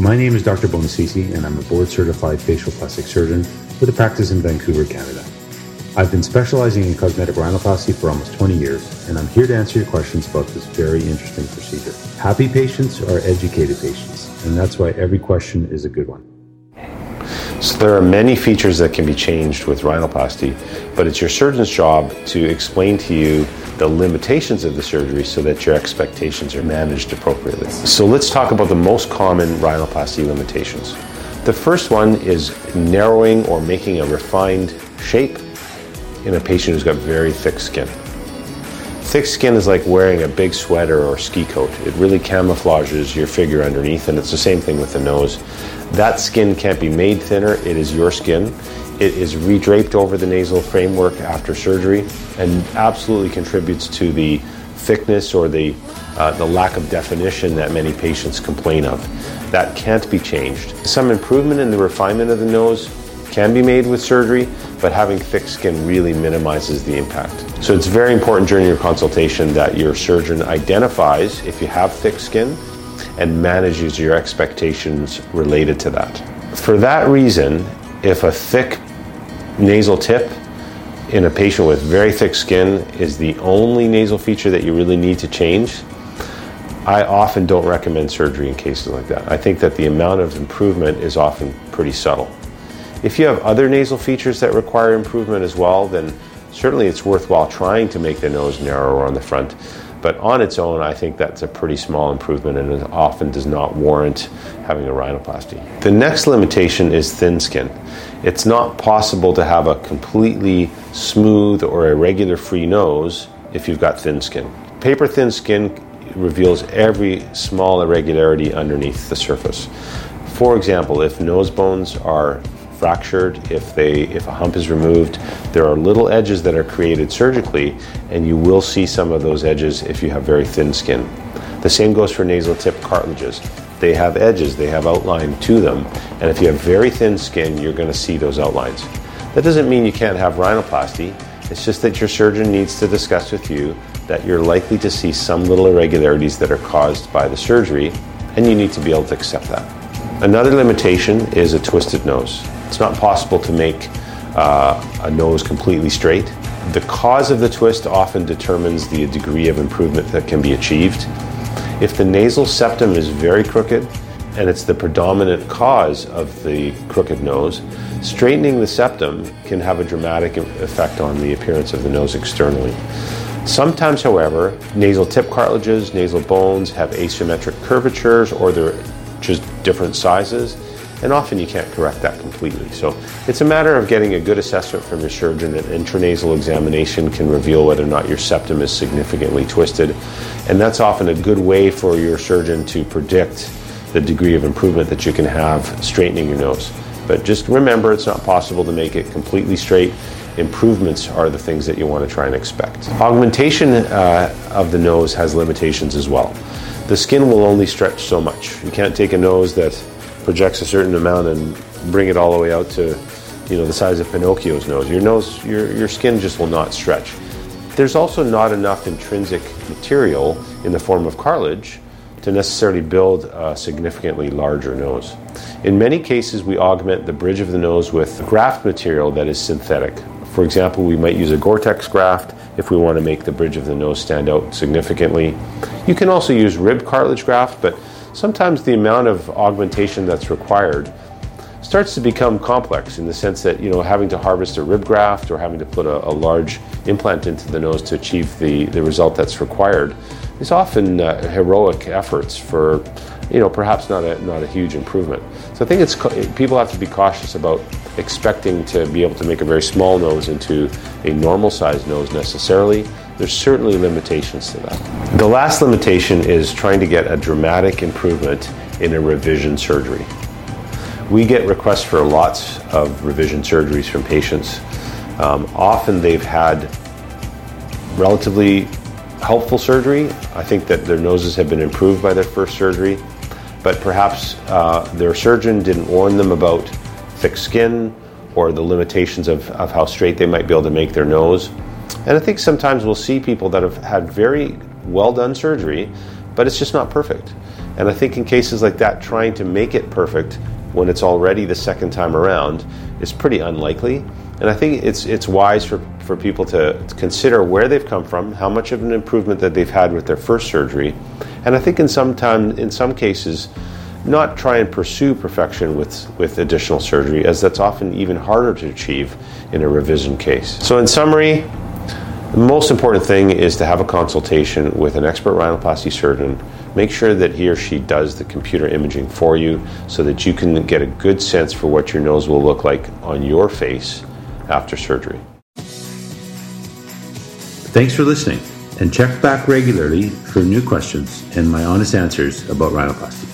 My name is Dr. Buonassisi, and I'm a board certified facial plastic surgeon with a practice in Vancouver, Canada. I've been specializing in cosmetic rhinoplasty for almost 20 years, and I'm here to answer your questions about this very interesting procedure. Happy patients are educated patients, and that's why every question is a good one. So there are many features that can be changed with rhinoplasty, but it's your surgeon's job to explain to you the limitations of the surgery so that your expectations are managed appropriately. So let's talk about the most common rhinoplasty limitations. The first one is narrowing or making a refined shape in a patient who's got very thick skin. Thick skin is like wearing a big sweater or ski coat. It really camouflages your figure underneath, and it's the same thing with the nose. That skin can't be made thinner, it is your skin. It is redraped over the nasal framework after surgery and absolutely contributes to the thickness or the, uh, the lack of definition that many patients complain of. That can't be changed. Some improvement in the refinement of the nose can be made with surgery, but having thick skin really minimizes the impact. So it's very important during your consultation that your surgeon identifies if you have thick skin and manages your expectations related to that. For that reason, if a thick nasal tip in a patient with very thick skin is the only nasal feature that you really need to change, I often don't recommend surgery in cases like that. I think that the amount of improvement is often pretty subtle. If you have other nasal features that require improvement as well, then certainly it's worthwhile trying to make the nose narrower on the front. But on its own, I think that's a pretty small improvement and it often does not warrant having a rhinoplasty. The next limitation is thin skin. It's not possible to have a completely smooth or irregular free nose if you've got thin skin. Paper thin skin reveals every small irregularity underneath the surface. For example, if nose bones are fractured, if they if a hump is removed, there are little edges that are created surgically, and you will see some of those edges if you have very thin skin. The same goes for nasal tip cartilages. They have edges, they have outline to them, and if you have very thin skin, you're going to see those outlines. That doesn't mean you can't have rhinoplasty. It's just that your surgeon needs to discuss with you that you're likely to see some little irregularities that are caused by the surgery, and you need to be able to accept that. Another limitation is a twisted nose. It's not possible to make uh, a nose completely straight. The cause of the twist often determines the degree of improvement that can be achieved. If the nasal septum is very crooked and it's the predominant cause of the crooked nose, straightening the septum can have a dramatic effect on the appearance of the nose externally. Sometimes, however, nasal tip cartilages, nasal bones have asymmetric curvatures or they're just different sizes and often you can't correct that completely. So it's a matter of getting a good assessment from your surgeon. An intranasal examination can reveal whether or not your septum is significantly twisted, and that's often a good way for your surgeon to predict the degree of improvement that you can have straightening your nose. But just remember, it's not possible to make it completely straight. Improvements are the things that you want to try and expect. Augmentation uh, of the nose has limitations as well. The skin will only stretch so much. You can't take a nose that projects a certain amount and bring it all the way out to you know the size of Pinocchio's nose. Your nose, your, your skin just will not stretch. There's also not enough intrinsic material in the form of cartilage to necessarily build a significantly larger nose. In many cases, we augment the bridge of the nose with graft material that is synthetic. For example, we might use a Gore-Tex graft if we want to make the bridge of the nose stand out significantly. You can also use rib cartilage graft, but sometimes the amount of augmentation that's required starts to become complex in the sense that you know having to harvest a rib graft or having to put a, a large implant into the nose to achieve the, the result that's required is often uh, heroic efforts for you know perhaps not a not a huge improvement. So I think it's people have to be cautious about expecting to be able to make a very small nose into a normal sized nose necessarily there's certainly limitations to that. The last limitation is trying to get a dramatic improvement in a revision surgery. We get requests for lots of revision surgeries from patients. Um, often they've had relatively helpful surgery. I think that their noses have been improved by their first surgery, but perhaps uh, their surgeon didn't warn them about thick skin or the limitations of, of how straight they might be able to make their nose. And I think sometimes we'll see people that have had very well done surgery, but it's just not perfect. And I think in cases like that, trying to make it perfect when it's already the second time around is pretty unlikely. And I think it's it's wise for, for people to, consider where they've come from, how much of an improvement that they've had with their first surgery, and I think in some time in some cases not try and pursue perfection with, with additional surgery, as that's often even harder to achieve in a revision case. So, in summary, the most important thing is to have a consultation with an expert rhinoplasty surgeon. Make sure that he or she does the computer imaging for you so that you can get a good sense for what your nose will look like on your face after surgery. Thanks for listening, and check back regularly for new questions and my honest answers about rhinoplasty.